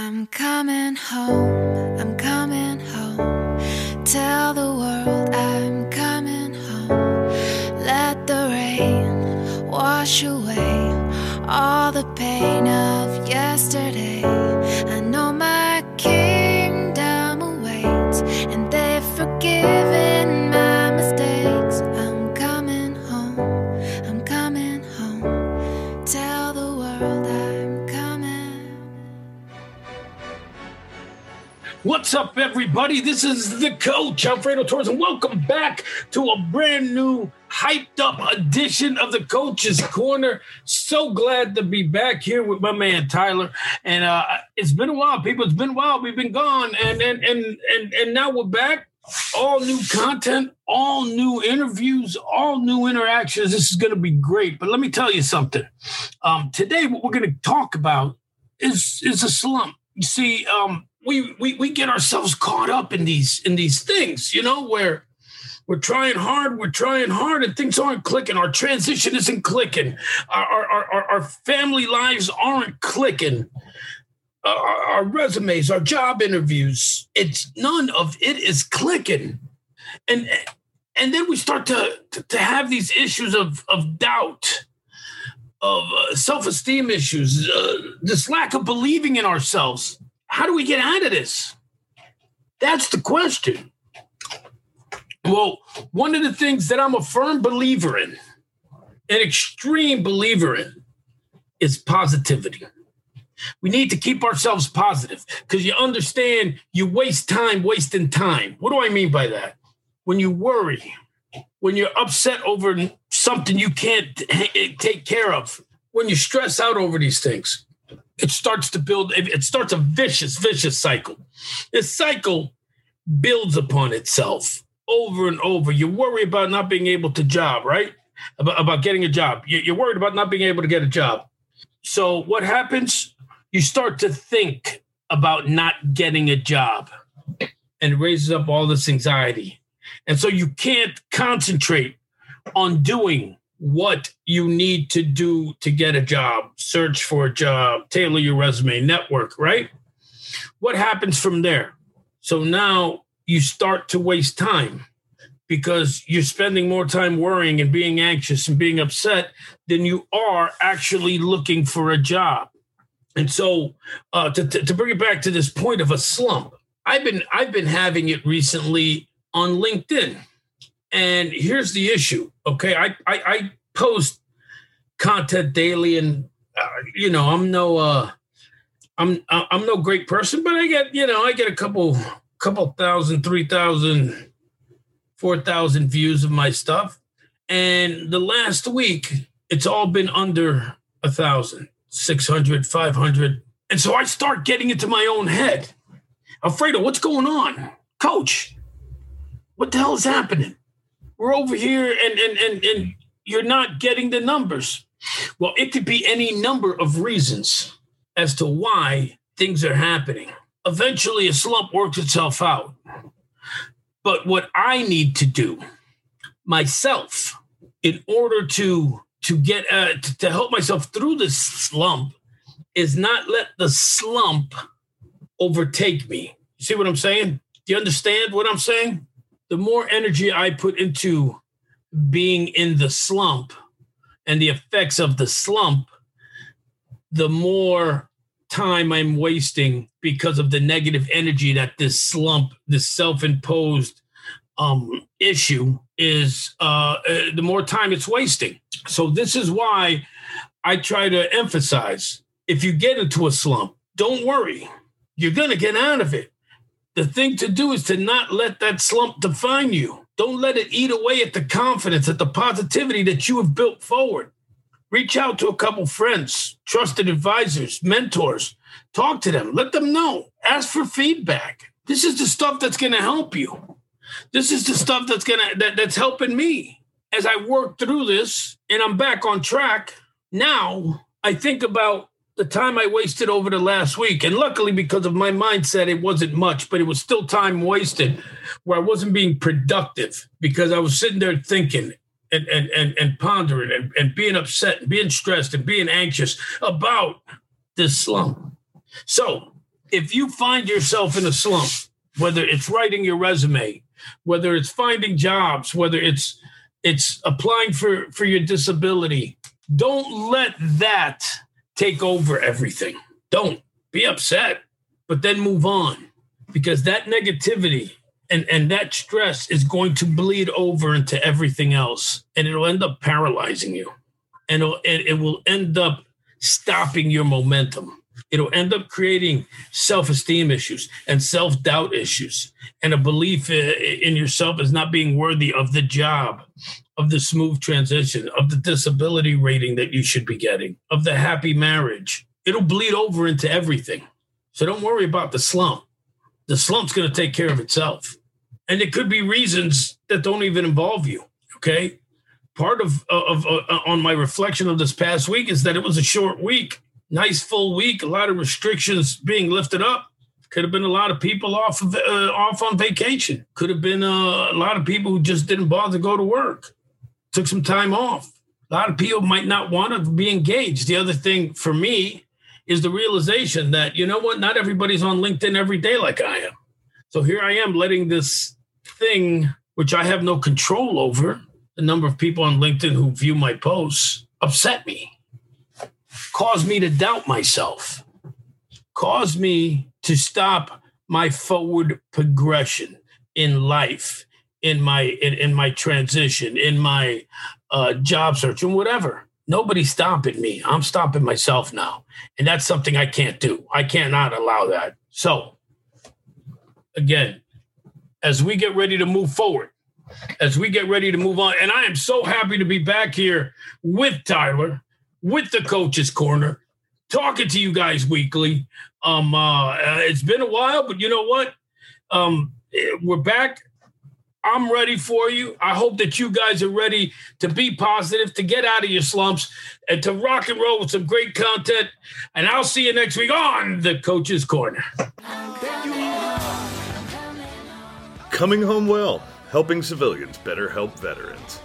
I'm coming home, I'm coming What's up, everybody? This is the coach, Alfredo Torres, and welcome back to a brand new, hyped up edition of the Coach's Corner. So glad to be back here with my man Tyler. And uh, it's been a while, people. It's been a while. We've been gone, and and and and and now we're back. All new content, all new interviews, all new interactions. This is going to be great. But let me tell you something. Um, today, what we're going to talk about is is a slump. You see, um, we, we we get ourselves caught up in these in these things, you know, where we're trying hard, we're trying hard, and things aren't clicking. Our transition isn't clicking. Our our our, our family lives aren't clicking. Our, our resumes, our job interviews, it's none of it is clicking, and and then we start to to, to have these issues of of doubt of uh, self-esteem issues, uh, this lack of believing in ourselves. How do we get out of this? That's the question. Well, one of the things that I'm a firm believer in, an extreme believer in, is positivity. We need to keep ourselves positive because you understand you waste time wasting time. What do I mean by that? When you worry, when you're upset over something you can't eh, eh, take care of, when you stress out over these things, it starts to build, it starts a vicious, vicious cycle. This cycle builds upon itself over and over. You worry about not being able to job, right? About, about getting a job. You- You're worried about not being able to get a job. So what happens? You start to think about not getting a job and it raises up all this anxiety. And so you can't concentrate on doing what you need to do to get a job, search for a job, tailor your resume, network, right? What happens from there? So now you start to waste time because you're spending more time worrying and being anxious and being upset than you are actually looking for a job. And so uh, to, to, to bring it back to this point of a slump, I've been I've been having it recently on LinkedIn. And here's the issue. Okay, I I, I post content daily, and uh, you know I'm no uh, I'm I'm no great person, but I get you know I get a couple couple thousand, three thousand, four thousand views of my stuff, and the last week it's all been under a thousand, six hundred, five hundred, and so I start getting into my own head. Alfredo, what's going on, Coach? What the hell is happening? We're over here, and and and and you're not getting the numbers. Well, it could be any number of reasons as to why things are happening. Eventually, a slump works itself out. But what I need to do myself in order to to get uh, to, help myself through this slump is not let the slump overtake me. See what I'm saying? Do you understand what I'm saying? The more energy I put into being in the slump and the effects of the slump, the more time I'm wasting because of the negative energy that this slump, this self-imposed um, issue is, uh, uh, the more time it's wasting. So this is why I try to emphasize: if you get into a slump, don't worry, you're going to get out of it. The thing to do is to not let that slump define you. Don't let it eat away at the confidence, at the positivity that you have built forward. Reach out to a couple friends, trusted advisors, mentors. Talk to them. Let them know. Ask for feedback. This is the stuff that's going to help you. This is the stuff that's going to that, that's helping me as I work through this and I'm back on track. Now I think about the time I wasted over the last week. And luckily, because of my mindset, it wasn't much, but it was still time wasted where I wasn't being productive because I was sitting there thinking and and and, and pondering and, and being upset and being stressed and being anxious about this slump. So if you find yourself in a slump, whether it's writing your resume, whether it's finding jobs, whether it's it's applying for for your disability, don't let that take over everything. Don't be upset, but then move on because that negativity and and that stress is going to bleed over into everything else and it'll end up paralyzing you and it'll, it, it will end up stopping your momentum it'll end up creating self-esteem issues and self-doubt issues. And a belief in yourself as not being worthy of the job of the smooth transition of the disability rating that you should be getting of the happy marriage. It'll bleed over into everything. So don't worry about the slump. The slump's going to take care of itself. And it could be reasons that don't even involve you okay? Part of, of, of uh, on my reflection of this past week is that it was a short week nice full week, a lot of restrictions being lifted up. Could have been a lot of people off of, uh, off on vacation. Could have been uh, a lot of people who just didn't bother to go to work. Took some time off. A lot of people might not want to be engaged. The other thing for me is the realization that you know what, not everybody's on LinkedIn every day like I am. So here I am letting this thing, which I have no control over, the number of people on LinkedIn who view my posts, upset me caused me to doubt myself, caused me to stop my forward progression in life, in my in, in my transition, in my uh, job search, and whatever. Nobody's stopping me. I'm stopping myself now, and that's something I can't do. I cannot allow that. So, again, as we get ready to move forward, as we get ready to move on, and I am so happy to be back here with Tyler with the coach's corner, talking to you guys weekly. Um, uh, it's been a while, but you know what? Um, we're back. I'm ready for you. I hope that you guys are ready to be positive, to get out of your slumps, and to rock and roll with some great content. And I'll see you next week on the Coach's Corner. Coming home well, helping civilians better help veterans.